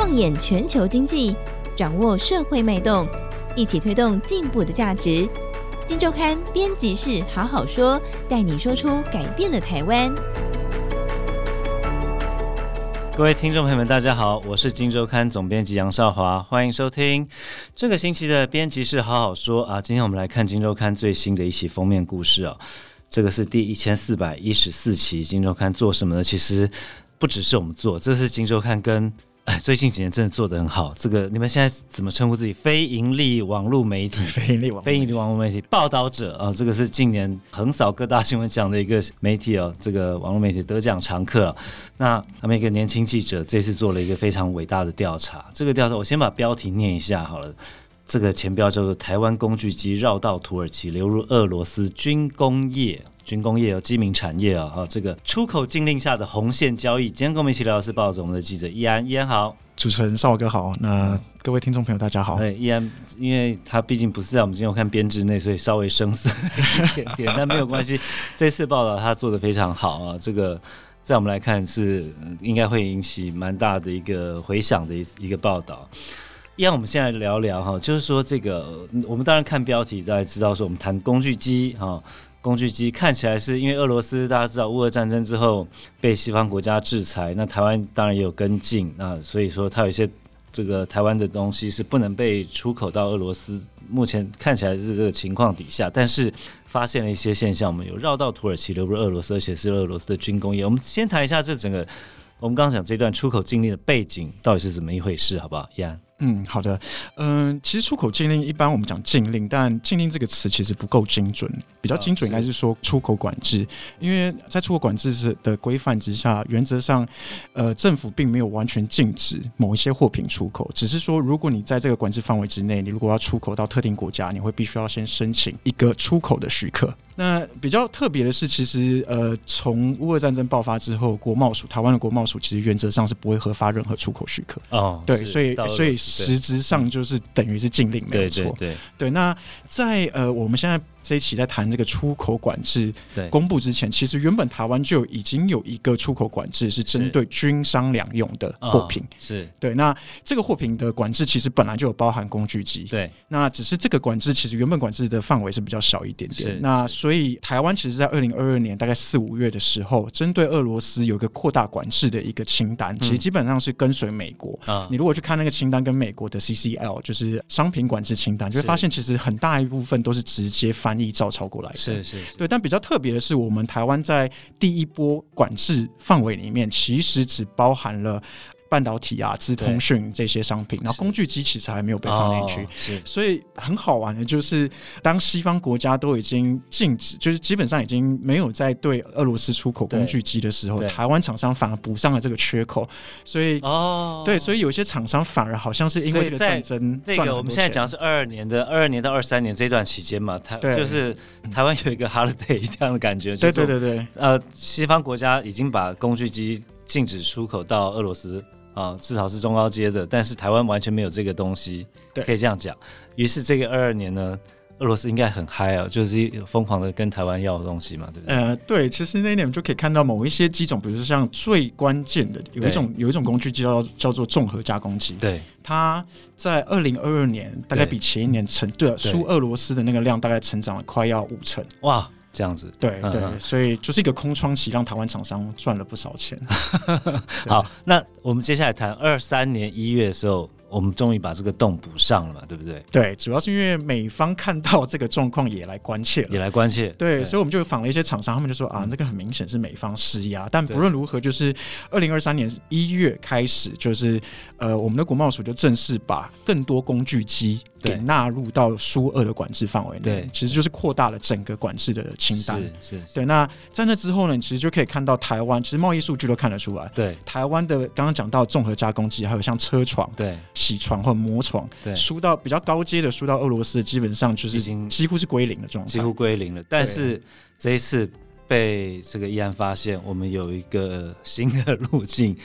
放眼全球经济，掌握社会脉动，一起推动进步的价值。金周刊编辑室好好说，带你说出改变的台湾。各位听众朋友们，大家好，我是金周刊总编辑杨少华，欢迎收听这个星期的编辑室好好说啊。今天我们来看金周刊最新的一期封面故事哦，这个是第一千四百一十四期。金周刊做什么呢？其实不只是我们做，这是金周刊跟。哎，最近几年真的做得很好。这个你们现在怎么称呼自己？非盈 利网络媒体，非盈利网，非盈利网络媒体报道者啊，这个是近年横扫各大新闻奖的一个媒体哦。这个网络媒体得奖常客。那他们一个年轻记者这次做了一个非常伟大的调查。这个调查我先把标题念一下好了。这个前标叫做“台湾工具机绕道土耳其流入俄罗斯军工业”。军工业有机敏产业啊，哈，这个出口禁令下的红线交易。今天跟我们一起聊的是报纸我们的记者易安，易安好，主持人少哥好，那各位听众朋友大家好。对，易安，因为他毕竟不是在我们今天看编制内，所以稍微生涩一点 点，但没有关系。这次报道他做的非常好啊，这个在我们来看是应该会引起蛮大的一个回响的一一个报道。易安，我们现在聊聊哈，就是说这个我们当然看标题大家知道说我们谈工具机哈。工具机看起来是因为俄罗斯，大家知道乌俄战争之后被西方国家制裁，那台湾当然也有跟进，那所以说它有一些这个台湾的东西是不能被出口到俄罗斯。目前看起来是这个情况底下，但是发现了一些现象，我们有绕到土耳其流入俄罗斯，而且是俄罗斯的军工业。我们先谈一下这整个，我们刚刚讲这段出口禁令的背景到底是怎么一回事，好不好？易安。嗯，好的。嗯，其实出口禁令一般我们讲禁令，但禁令这个词其实不够精准，比较精准应该是说出口管制。因为在出口管制是的规范之下，原则上，呃，政府并没有完全禁止某一些货品出口，只是说如果你在这个管制范围之内，你如果要出口到特定国家，你会必须要先申请一个出口的许可。那比较特别的是，其实呃，从乌俄战争爆发之后，国贸署台湾的国贸署其实原则上是不会核发任何出口许可。哦，对，所以所以实质上就是等于是禁令，没有错。对对对，对。那在呃，我们现在。这一期在谈这个出口管制公布之前，其实原本台湾就已经有一个出口管制，是针对军商两用的货品。是对，那这个货品的管制其实本来就有包含工具机。对，那只是这个管制其实原本管制的范围是比较小一点点。那所以台湾其实，在二零二二年大概四五月的时候，针对俄罗斯有一个扩大管制的一个清单，其实基本上是跟随美国。啊，你如果去看那个清单，跟美国的 CCL 就是商品管制清单，就会发现其实很大一部分都是直接翻。照抄过来的是是，是对，但比较特别的是，我们台湾在第一波管制范围里面，其实只包含了。半导体啊、资通讯这些商品，然后工具机其实还没有被放进去，是，所以很好玩的就是，当西方国家都已经禁止，就是基本上已经没有在对俄罗斯出口工具机的时候，台湾厂商反而补上了这个缺口，所以哦，对，所以有些厂商反而好像是因为这个战争，那个我们现在讲的是二二年的二二年到二三年这段期间嘛，台就是台湾有一个 holiday 这样的感觉，对对对对，呃，西方国家已经把工具机禁止出口到俄罗斯。啊，至少是中高阶的，但是台湾完全没有这个东西，对，可以这样讲。于是这个二二年呢，俄罗斯应该很嗨啊，就是疯狂的跟台湾要的东西嘛，对不对？呃，对，其实那一年就可以看到某一些机种，比如说像最关键的有一种有一种工具机叫叫做综合加工机，对，它在二零二二年大概比前一年成对输俄罗斯的那个量大概成长了快要五成，哇。这样子，对对，所以就是一个空窗期，让台湾厂商赚了不少钱。好，那我们接下来谈二三年一月的时候。我们终于把这个洞补上了嘛，对不对？对，主要是因为美方看到这个状况也来关切了，也来关切。对，对所以我们就访了一些厂商，他们就说啊，这个很明显是美方施压。但不论如何，就是二零二三年一月开始，就是呃，我们的国贸署就正式把更多工具机给纳入到输俄的管制范围内。对，其实就是扩大了整个管制的清单。是是。对，那在那之后呢，你其实就可以看到台湾，其实贸易数据都看得出来。对，台湾的刚刚讲到综合加工机，还有像车床。对。铣床或磨床，对，输到比较高阶的，输到俄罗斯，基本上就是已经几乎是归零的状态，几乎归零了。但是这一次被这个易安发现，我们有一个新的路径，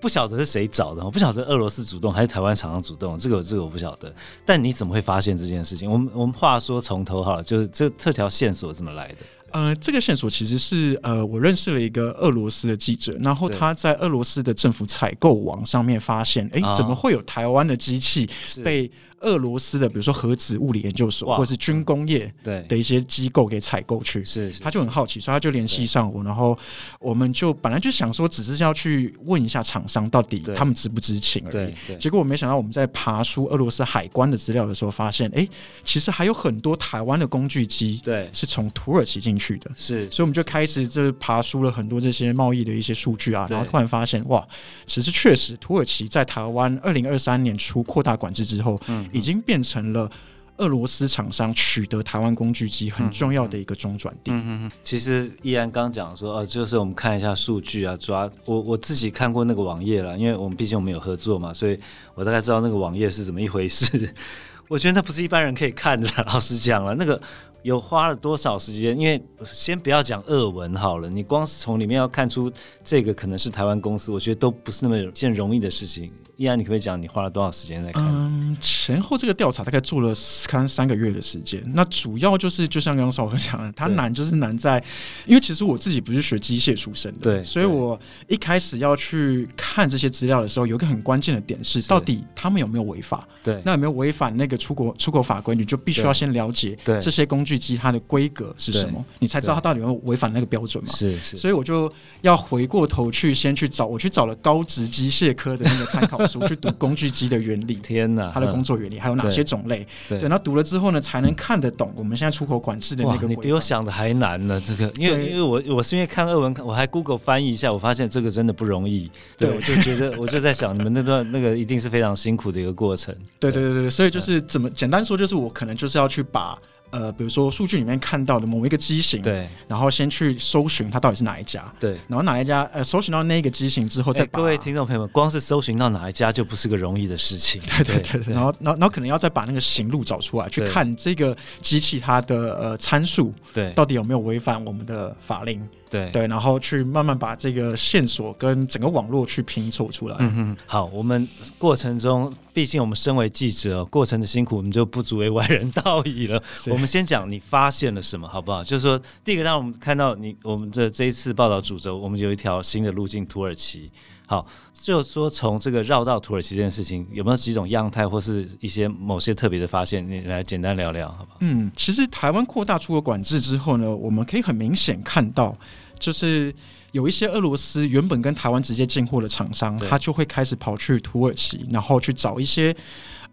不晓得是谁找的，我不晓得俄罗斯主动还是台湾厂商主动，这个这个我不晓得。但你怎么会发现这件事情？我们我们话说从头好了，就是这这条线索怎么来的？呃，这个线索其实是呃，我认识了一个俄罗斯的记者，然后他在俄罗斯的政府采购网上面发现，哎，怎么会有台湾的机器被俄罗斯的，比如说核子物理研究所或者是军工业对的一些机构给采购去？是，他就很好奇，所以他就联系上我，然后我们就本来就想说，只是要去问一下厂商到底他们知不知情而已。结果我没想到，我们在爬出俄罗斯海关的资料的时候，发现，哎，其实还有很多台湾的工具机，对，是从土耳其进去的。是，所以我们就开始就爬出了很多这些贸易的一些数据啊，然后突然发现，哇，其实确实土耳其在台湾二零二三年初扩大管制之后，嗯。已经变成了俄罗斯厂商取得台湾工具机很重要的一个中转地。嗯嗯嗯。其实依然刚讲说，呃，就是我们看一下数据啊，抓我我自己看过那个网页了，因为我们毕竟我们有合作嘛，所以我大概知道那个网页是怎么一回事。我觉得那不是一般人可以看的，老实讲了，那个有花了多少时间？因为先不要讲俄文好了，你光是从里面要看出这个可能是台湾公司，我觉得都不是那么一件容易的事情。依然，你可不可以讲你花了多少时间在看？嗯，前后这个调查大概做了看三个月的时间。那主要就是就像刚刚少哥讲的，它难就是难在，因为其实我自己不是学机械出身的，对，所以我一开始要去看这些资料的时候，有一个很关键的点是，到底他们有没有违法？对，那有没有违反那个出国出口法规？你就必须要先了解这些工具机它的规格是什么，你才知道它到底有没有违反那个标准嘛？是是，所以我就要回过头去先去找，我去找了高职机械科的那个参考书。去读工具机的原理，天哪，它的工作原理还有哪些种类？对，那读了之后呢，才能看得懂我们现在出口管制的那个。你比我想的还难呢，这个，因为因为我我是因为看俄文，我还 Google 翻译一下，我发现这个真的不容易。对，我就觉得，我就在想，你们那段那个一定是非常辛苦的一个过程。对对对对，所以就是怎么简单说，就是我可能就是要去把。呃，比如说数据里面看到的某一个机型，对，然后先去搜寻它到底是哪一家，对，然后哪一家，呃，搜寻到那个机型之后，再、欸、各位听众朋友们，光是搜寻到哪一家就不是个容易的事情，对对对对，然后然后然后可能要再把那个行路找出来，去看这个机器它的呃参数，对，到底有没有违反我们的法令。对对，然后去慢慢把这个线索跟整个网络去拼凑出来。嗯哼，好，我们过程中，毕竟我们身为记者，过程的辛苦我们就不足为外人道矣了。我们先讲你发现了什么，好不好？就是说，第一个让我们看到你我们的这一次报道主轴，我们有一条新的路径——土耳其。好，就是说从这个绕到土耳其这件事情，有没有几种样态或是一些某些特别的发现？你来简单聊聊，好不好？嗯，其实台湾扩大出口管制之后呢，我们可以很明显看到，就是有一些俄罗斯原本跟台湾直接进货的厂商，他就会开始跑去土耳其，然后去找一些。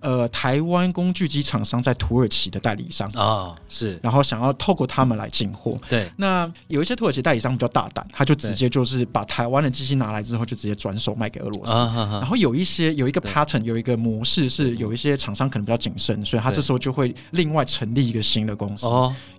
呃，台湾工具机厂商在土耳其的代理商啊、哦，是，然后想要透过他们来进货。对，那有一些土耳其代理商比较大胆，他就直接就是把台湾的机器拿来之后，就直接转手卖给俄罗斯。然后有一些有一个 pattern，有一个模式是有一些厂商可能比较谨慎，所以他这时候就会另外成立一个新的公司，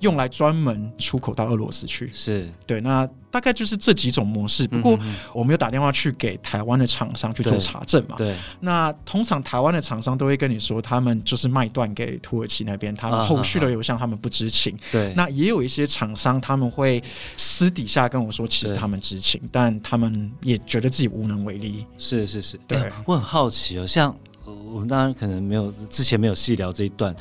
用来专门出口到俄罗斯去。是对，那。大概就是这几种模式，不过我们有打电话去给台湾的厂商去做查证嘛。对，那通常台湾的厂商都会跟你说，他们就是卖断给土耳其那边，他们后续的流向他们不知情。对，那也有一些厂商他们会私底下跟我说，其实他们知情，但他们也觉得自己无能为力。是是是，对，我很好奇哦，像我们当然可能没有之前没有细聊这一段。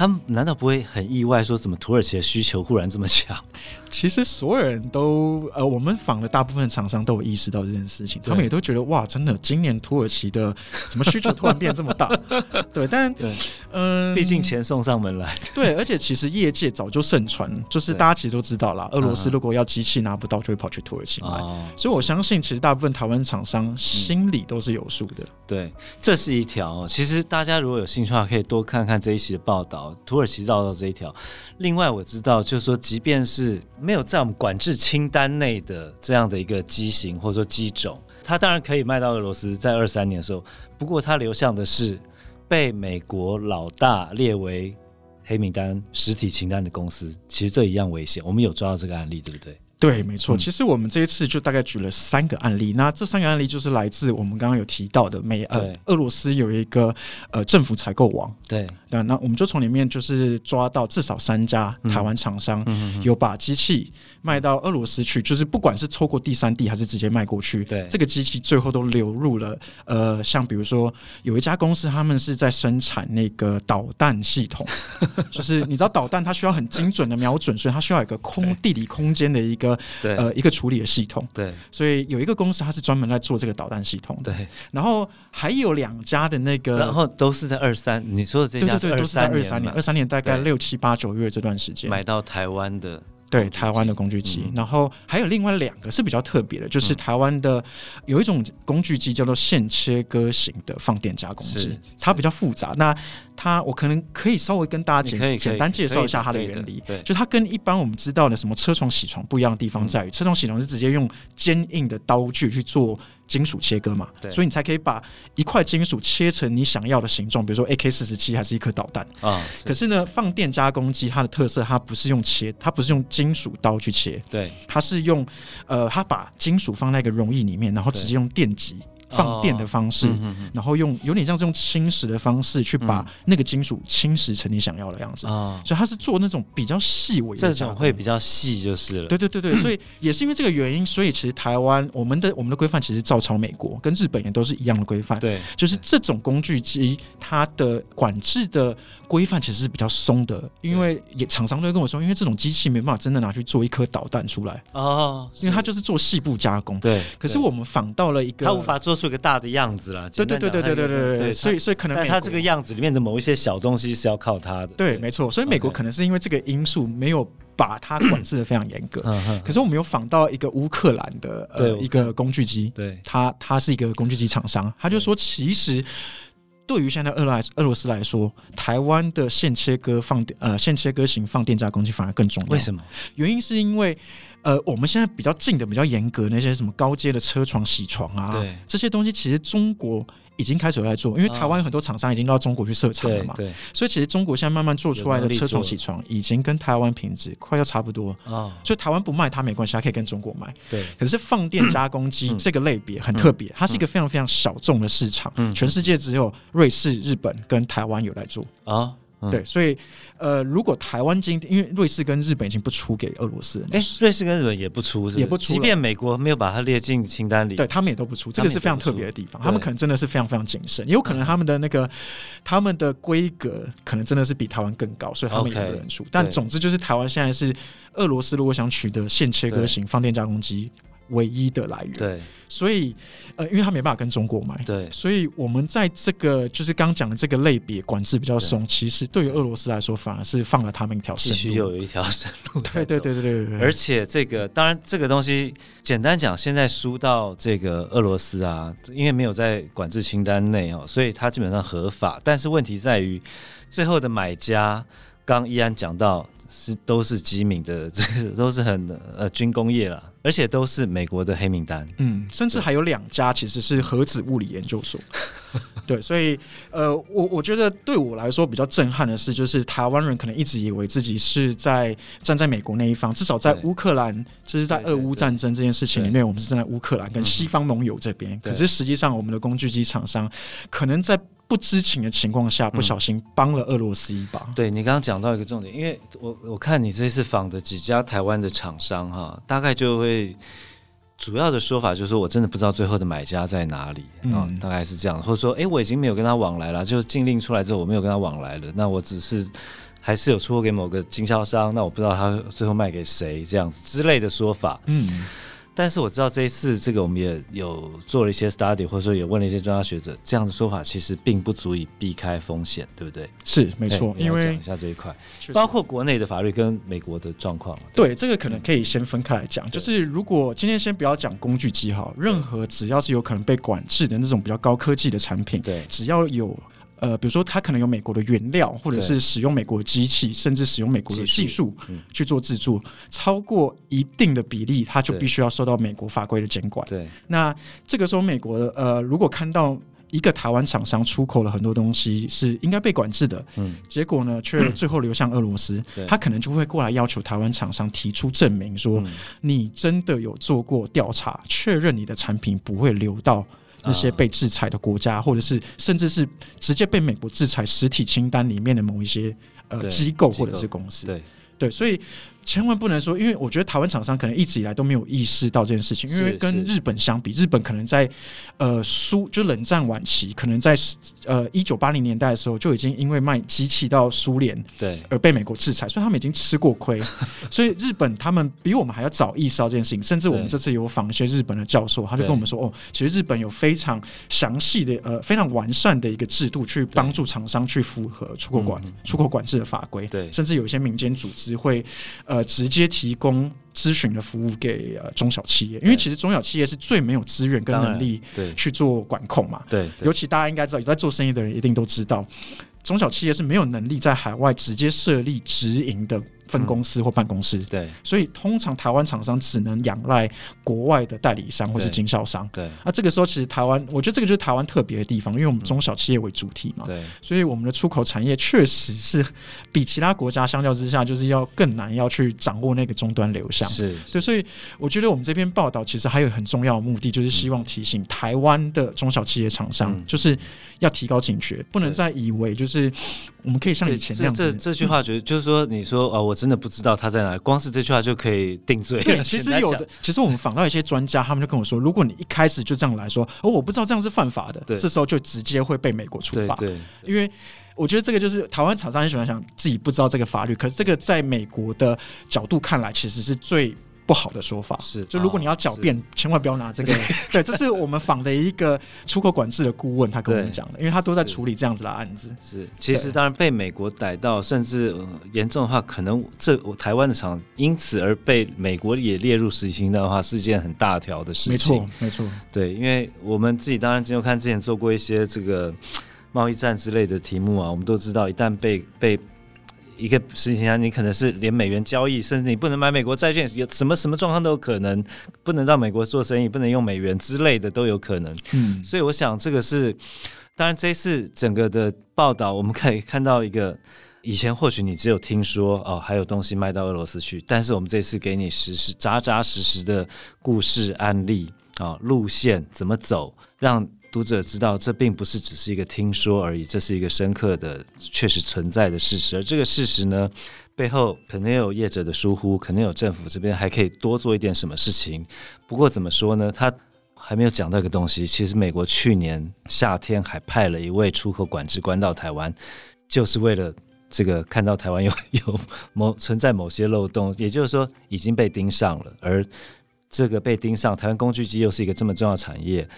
他们难道不会很意外，说怎么土耳其的需求忽然这么强？其实所有人都呃，我们访的大部分厂商都有意识到这件事情，他们也都觉得哇，真的，今年土耳其的怎么需求突然变这么大？对，但对，嗯，毕竟钱送上门来。对，而且其实业界早就盛传，就是大家其实都知道啦，俄罗斯如果要机器拿不到，就会跑去土耳其买。哦，所以我相信，其实大部分台湾厂商心里都是有数的。嗯。对，这是一条。其实大家如果有兴趣的话，可以多看看这一期的报道。土耳其绕到这一条，另外我知道，就是说，即便是没有在我们管制清单内的这样的一个机型或者说机种，它当然可以卖到俄罗斯，在二三年的时候，不过它流向的是被美国老大列为黑名单实体清单的公司，其实这一样危险。我们有抓到这个案例，对不对？对，没错。嗯、其实我们这一次就大概举了三个案例，那这三个案例就是来自我们刚刚有提到的美呃俄罗斯有一个呃政府采购网，对，那那我们就从里面就是抓到至少三家台湾厂商有把机器卖到俄罗斯去，就是不管是透过第三地还是直接卖过去，对，这个机器最后都流入了呃，像比如说有一家公司，他们是在生产那个导弹系统，就是你知道导弹它需要很精准的瞄准，所以它需要有一个空地理空间的一个。对，呃，一个处理的系统，对，所以有一个公司，它是专门在做这个导弹系统的，对。然后还有两家的那个，然后都是在二三，你说的这家，对对对，都是在二三年，二三年大概六七八九月这段时间买到台湾的。对台湾的工具机，嗯、然后还有另外两个是比较特别的，就是台湾的有一种工具机叫做线切割型的放电加工机，它比较复杂。那它我可能可以稍微跟大家简简单介绍一下它的原理。对，就它跟一般我们知道的什么车床铣床不一样的地方在于，嗯、车床铣床是直接用坚硬的刀具去做。金属切割嘛，所以你才可以把一块金属切成你想要的形状，比如说 AK 四十七还是一颗导弹啊。是可是呢，放电加工机它的特色，它不是用切，它不是用金属刀去切，对，它是用呃，它把金属放在一个溶液里面，然后直接用电极。放电的方式，然后用有点像是用侵蚀的方式去把那个金属侵蚀成你想要的样子啊，所以它是做那种比较细微的，这种会比较细就是了。对对对对，所以 也是因为这个原因，所以其实台湾我们的我们的规范其实照抄美国跟日本也都是一样的规范。对，就是这种工具机它的管制的规范其实是比较松的，因为也厂商都会跟我说，因为这种机器没办法真的拿去做一颗导弹出来哦，因为它就是做细部加工。对，可是我们仿到了一个，它无法做。做一个大的样子了，对对对对对对对对，所以所以可能它这个样子里面的某一些小东西是要靠它的，对，没错，所以美国可能是因为这个因素没有把它管制的非常严格，可是我们有访到一个乌克兰的呃一个工具机，对，他他是一个工具机厂商，他就说其实对于现在俄罗俄罗斯来说，台湾的现切割放电呃现切割型放电加工器反而更重要，为什么？原因是因为。呃，我们现在比较近的、比较严格那些什么高阶的车床、铣床啊，对这些东西其实中国已经开始有在做，因为台湾有很多厂商已经到中国去设厂了嘛，对，所以其实中国现在慢慢做出来的车床、铣床已经跟台湾品质快要差不多。啊，所以台湾不卖它没关系，它可以跟中国卖。对，可是放电加工机这个类别很特别，它是一个非常非常小众的市场，全世界只有瑞士、日本跟台湾有在做。啊。嗯、对，所以，呃，如果台湾今天，因为瑞士跟日本已经不出给俄罗斯，哎，瑞士跟日本也不出是不是，也不出，即便美国没有把它列进清单里，对他们也都不出，这个是非常特别的地方，他们，可能真的是非常非常谨慎，也有可能他们的那个、嗯、他们的规格可能真的是比台湾更高，所以他们也没有人出。Okay, 但总之就是台湾现在是俄罗斯如果想取得线切割型放电加工机。唯一的来源，对，所以呃，因为他没办法跟中国买，对，所以我们在这个就是刚讲的这个类别管制比较松，其实对于俄罗斯来说，反而是放了他们一条生路，又有一条生路，对对对对对对，而且这个当然这个东西简单讲，现在输到这个俄罗斯啊，因为没有在管制清单内哦，所以它基本上合法，但是问题在于最后的买家，刚依然讲到是都是机敏的，这个都是很呃军工业了。而且都是美国的黑名单，嗯，甚至还有两家其实是核子物理研究所，对，所以呃，我我觉得对我来说比较震撼的是，就是台湾人可能一直以为自己是在站在美国那一方，至少在乌克兰，这是在俄乌战争这件事情里面，我们是站在乌克兰跟西方盟友这边，可是实际上我们的工具机厂商可能在。不知情的情况下，不小心帮了俄罗斯一把。嗯、对，你刚刚讲到一个重点，因为我我看你这次访的几家台湾的厂商哈，大概就会主要的说法就是说我真的不知道最后的买家在哪里啊，嗯、大概是这样，或者说哎，我已经没有跟他往来了，就禁令出来之后我没有跟他往来了，那我只是还是有出货给某个经销商，那我不知道他最后卖给谁这样子之类的说法，嗯。但是我知道这一次这个我们也有做了一些 study，或者说也问了一些专家学者，这样的说法其实并不足以避开风险，对不对？是没错，因为讲一下这一块，包括国内的法律跟美国的状况。对，这个可能可以先分开来讲。就是如果今天先不要讲工具机哈，任何只要是有可能被管制的那种比较高科技的产品，对，只要有。呃，比如说，它可能有美国的原料，或者是使用美国的机器，甚至使用美国的技术去做制作，嗯、超过一定的比例，它就必须要受到美国法规的监管。对，那这个时候，美国的呃，如果看到一个台湾厂商出口了很多东西是应该被管制的，嗯，结果呢却 最后流向俄罗斯，他可能就会过来要求台湾厂商提出证明，说你真的有做过调查，确认你的产品不会流到那些被制裁的国家，或者是甚至是直接被美国制裁实体清单里面的某一些呃机构。或者是公司，对对，所以。千万不能说，因为我觉得台湾厂商可能一直以来都没有意识到这件事情，因为跟日本相比，日本可能在呃苏就冷战晚期，可能在呃一九八零年代的时候就已经因为卖机器到苏联，对，而被美国制裁，所以他们已经吃过亏，所以日本他们比我们还要早意识到这件事情。甚至我们这次有访一些日本的教授，他就跟我们说，哦，其实日本有非常详细的呃非常完善的一个制度，去帮助厂商去符合出口管出口管制的法规，对，甚至有一些民间组织会。呃，直接提供咨询的服务给呃中小企业，因为其实中小企业是最没有资源跟能力对去做管控嘛。对，尤其大家应该知道，有在做生意的人一定都知道，中小企业是没有能力在海外直接设立直营的。分公司或办公室，对，所以通常台湾厂商只能仰赖国外的代理商或是经销商。对，那这个时候其实台湾，我觉得这个就是台湾特别的地方，因为我们中小企业为主体嘛，对，所以我们的出口产业确实是比其他国家相较之下，就是要更难要去掌握那个终端流向。是，对，所以我觉得我们这篇报道其实还有很重要的目的，就是希望提醒台湾的中小企业厂商，就是要提高警觉，不能再以为就是我们可以像以前那样子。这这句话，觉得就是说，你说啊，我。真的不知道他在哪，光是这句话就可以定罪。对，其实有的，其实我们访到一些专家，他们就跟我说，如果你一开始就这样来说，哦，我不知道这样是犯法的，对，这时候就直接会被美国处罚。对，因为我觉得这个就是台湾厂商很喜欢想自己不知道这个法律，可是这个在美国的角度看来，其实是最。不好的说法是，就如果你要狡辩，千万不要拿这个。对，这是我们访的一个出口管制的顾问，他跟我们讲的，因为他都在处理这样子的案子。是，其实当然被美国逮到，甚至严重的话，可能这台湾的厂因此而被美国也列入实体清单的话，是一件很大条的事情。没错，没错。对，因为我们自己当然今天看之前做过一些这个贸易战之类的题目啊，我们都知道，一旦被被。一个事情啊，你可能是连美元交易，甚至你不能买美国债券，有什么什么状况都有可能，不能到美国做生意，不能用美元之类的都有可能。嗯，所以我想这个是，当然这次整个的报道，我们可以看到一个，以前或许你只有听说哦，还有东西卖到俄罗斯去，但是我们这次给你实实扎扎实实的故事案例啊、哦，路线怎么走，让。读者知道，这并不是只是一个听说而已，这是一个深刻的、确实存在的事实。而这个事实呢，背后可能有业者的疏忽，可能有政府这边还可以多做一点什么事情。不过怎么说呢？他还没有讲到一个东西。其实美国去年夏天还派了一位出口管制官到台湾，就是为了这个看到台湾有有某存在某些漏洞，也就是说已经被盯上了。而这个被盯上，台湾工具机又是一个这么重要产业。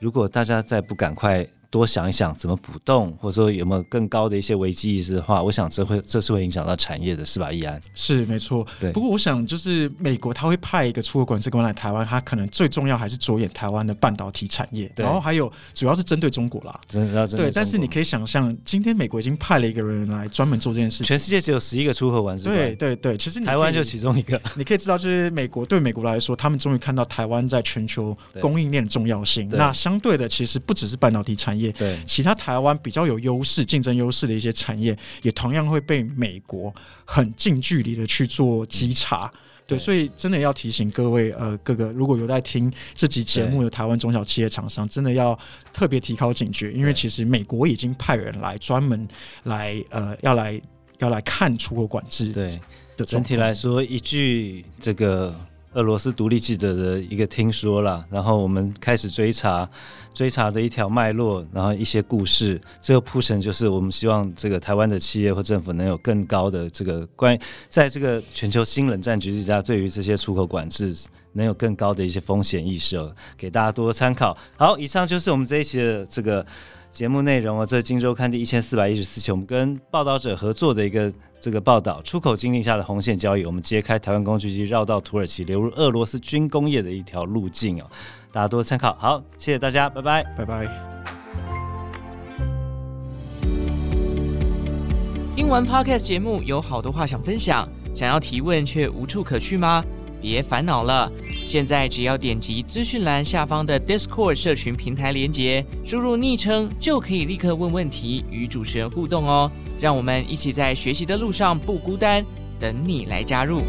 如果大家再不赶快多想一想怎么补洞，或者说有没有更高的一些危机意识的话，我想这会这是会影响到产业的，是吧？易安是没错，对。不过我想就是美国他会派一个出口管制官来台湾，他可能最重要还是着眼台湾的半导体产业，对然后还有主要是针对中国啦，真的要对但是你可以想象，今天美国已经派了一个人来专门做这件事情。全世界只有十一个出口管制官，对对对，其实台湾就其中一个。你可以知道，就是美国对美国来说，他们终于看到台湾在全球供应链的重要性。那相对的，其实不只是半导体产业，对其他。台湾比较有优势、竞争优势的一些产业，也同样会被美国很近距离的去做稽查。对，所以真的要提醒各位，呃，各个如果有在听这集节目的台湾中小企业厂商，真的要特别提高警觉，因为其实美国已经派人来专门来，呃，要来要来看出口管制。对，整体来说，一句这个。俄罗斯独立记者的一个听说了，然后我们开始追查，追查的一条脉络，然后一些故事，最后铺陈就是我们希望这个台湾的企业或政府能有更高的这个关于，在这个全球新冷战局势下，对于这些出口管制能有更高的一些风险意识，给大家多多参考。好，以上就是我们这一期的这个节目内容哦，这是《今周刊》第一千四百一十四期，我们跟报道者合作的一个。这个报道，出口禁令下的红线交易，我们揭开台湾工具机绕到土耳其、流入俄罗斯军工业的一条路径哦，大家多参考。好，谢谢大家，拜拜，拜拜。听完 Podcast 节目，有好多话想分享，想要提问却无处可去吗？别烦恼了，现在只要点击资讯栏下方的 Discord 社群平台连接，输入昵称就可以立刻问问题，与主持人互动哦。让我们一起在学习的路上不孤单等你来加入。